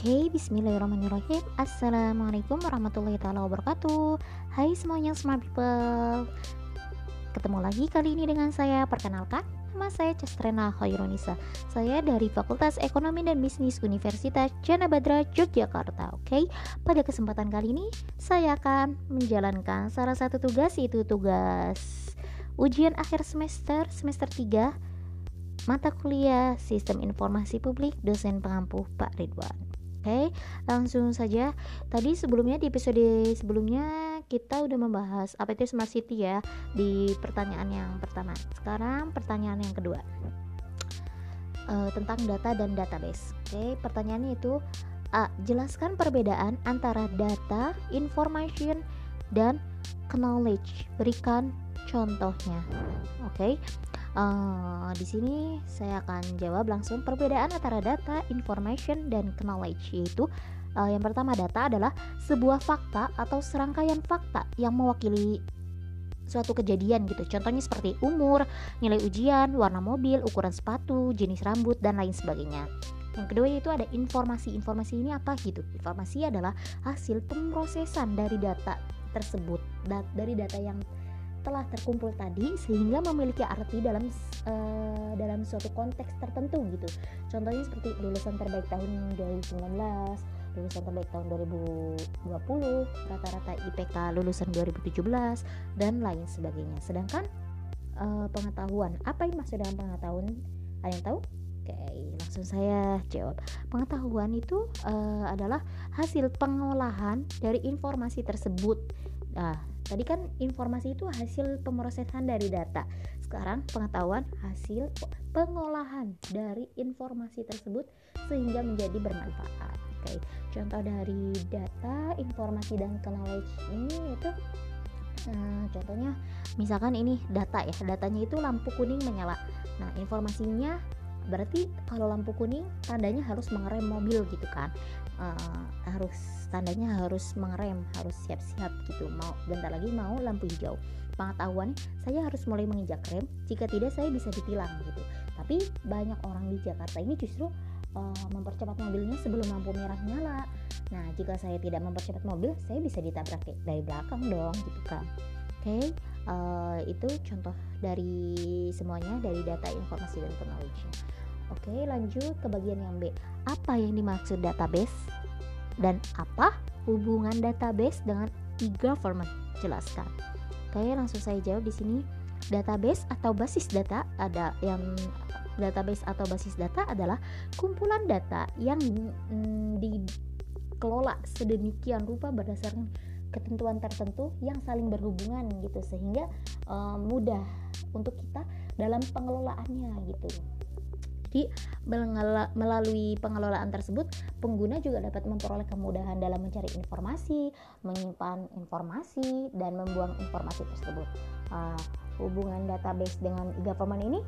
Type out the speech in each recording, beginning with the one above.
Oke, bismillahirrahmanirrahim. Assalamualaikum warahmatullahi taala wabarakatuh. Hai semuanya smart people. Ketemu lagi kali ini dengan saya. Perkenalkan, nama saya Cestrena Khairunisa Saya dari Fakultas Ekonomi dan Bisnis Universitas Jana Badra, Yogyakarta Oke, pada kesempatan kali ini Saya akan menjalankan salah satu tugas Yaitu tugas ujian akhir semester, semester 3 Mata kuliah Sistem Informasi Publik Dosen Pengampuh Pak Ridwan Oke, langsung saja. Tadi sebelumnya di episode sebelumnya kita udah membahas apa itu smart city ya di pertanyaan yang pertama. Sekarang pertanyaan yang kedua uh, tentang data dan database. Oke, pertanyaannya itu A. Jelaskan perbedaan antara data, information, dan knowledge. Berikan contohnya. Oke. Uh, di sini saya akan jawab langsung perbedaan antara data, information, dan knowledge yaitu uh, yang pertama data adalah sebuah fakta atau serangkaian fakta yang mewakili suatu kejadian gitu. Contohnya seperti umur, nilai ujian, warna mobil, ukuran sepatu, jenis rambut dan lain sebagainya. Yang kedua yaitu ada informasi. Informasi ini apa gitu? Informasi adalah hasil pemrosesan dari data tersebut, dat dari data yang telah terkumpul tadi sehingga memiliki arti dalam uh, dalam suatu konteks tertentu gitu. Contohnya seperti lulusan terbaik tahun 2019, lulusan terbaik tahun 2020, rata-rata IPK lulusan 2017 dan lain sebagainya. Sedangkan uh, pengetahuan, apa yang maksud dengan pengetahuan? Ada yang tahu? Oke, langsung saya jawab. Pengetahuan itu uh, adalah hasil pengolahan dari informasi tersebut. Nah, Tadi kan informasi itu hasil pemrosesan dari data. Sekarang pengetahuan hasil pengolahan dari informasi tersebut sehingga menjadi bermanfaat. Oke, contoh dari data, informasi dan knowledge ini itu Nah, contohnya misalkan ini data ya, datanya itu lampu kuning menyala. Nah, informasinya berarti kalau lampu kuning tandanya harus mengerem mobil gitu kan? Uh, harus tandanya harus mengerem harus siap-siap gitu. Mau bentar lagi mau lampu hijau. Pengetahuan saya harus mulai menginjak rem. Jika tidak saya bisa ditilang gitu. Tapi banyak orang di Jakarta ini justru uh, mempercepat mobilnya sebelum lampu merah nyala. Nah jika saya tidak mempercepat mobil saya bisa ditabrak dari belakang dong gitu kan. Oke? okay? Eh, itu contoh dari semuanya dari data informasi dan knowledge Oke, lanjut ke bagian yang B. Apa yang dimaksud database? Dan apa hubungan database dengan e-government? Jelaskan. Oke, langsung saya jawab di sini. Database atau basis data ada yang database atau basis data adalah kumpulan data yang mm, dikelola sedemikian rupa berdasarkan ketentuan tertentu yang saling berhubungan gitu sehingga uh, mudah untuk kita dalam pengelolaannya gitu. Jadi melalui pengelolaan tersebut, pengguna juga dapat memperoleh kemudahan dalam mencari informasi, menyimpan informasi, dan membuang informasi tersebut. Uh, hubungan database dengan e-government ini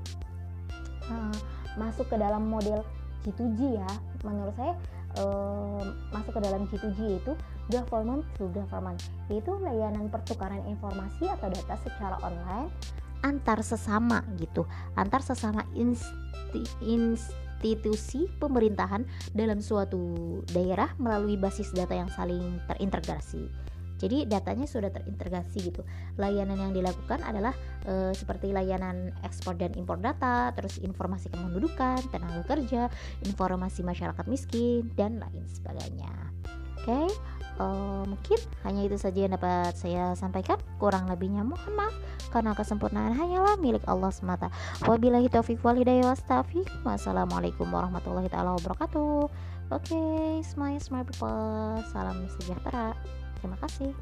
uh, masuk ke dalam model G2G ya. Menurut saya uh, masuk ke dalam G2G yaitu government to government, yaitu layanan pertukaran informasi atau data secara online antar sesama gitu. Antar sesama insti, institusi pemerintahan dalam suatu daerah melalui basis data yang saling terintegrasi. Jadi datanya sudah terintegrasi gitu. Layanan yang dilakukan adalah e, seperti layanan ekspor dan impor data terus informasi kependudukan tenaga kerja informasi masyarakat miskin dan lain sebagainya. Oke? okay? Uh, mungkin hanya itu saja yang dapat saya sampaikan. Kurang lebihnya mohon maaf. Karena kesempurnaan hanyalah milik Allah semata. Wabillahi taufiq wal hidayah. Wastafiq. Wassalamualaikum warahmatullahi taala wabarakatuh. Oke okay, smile smile people salam sejahtera. Terima kasih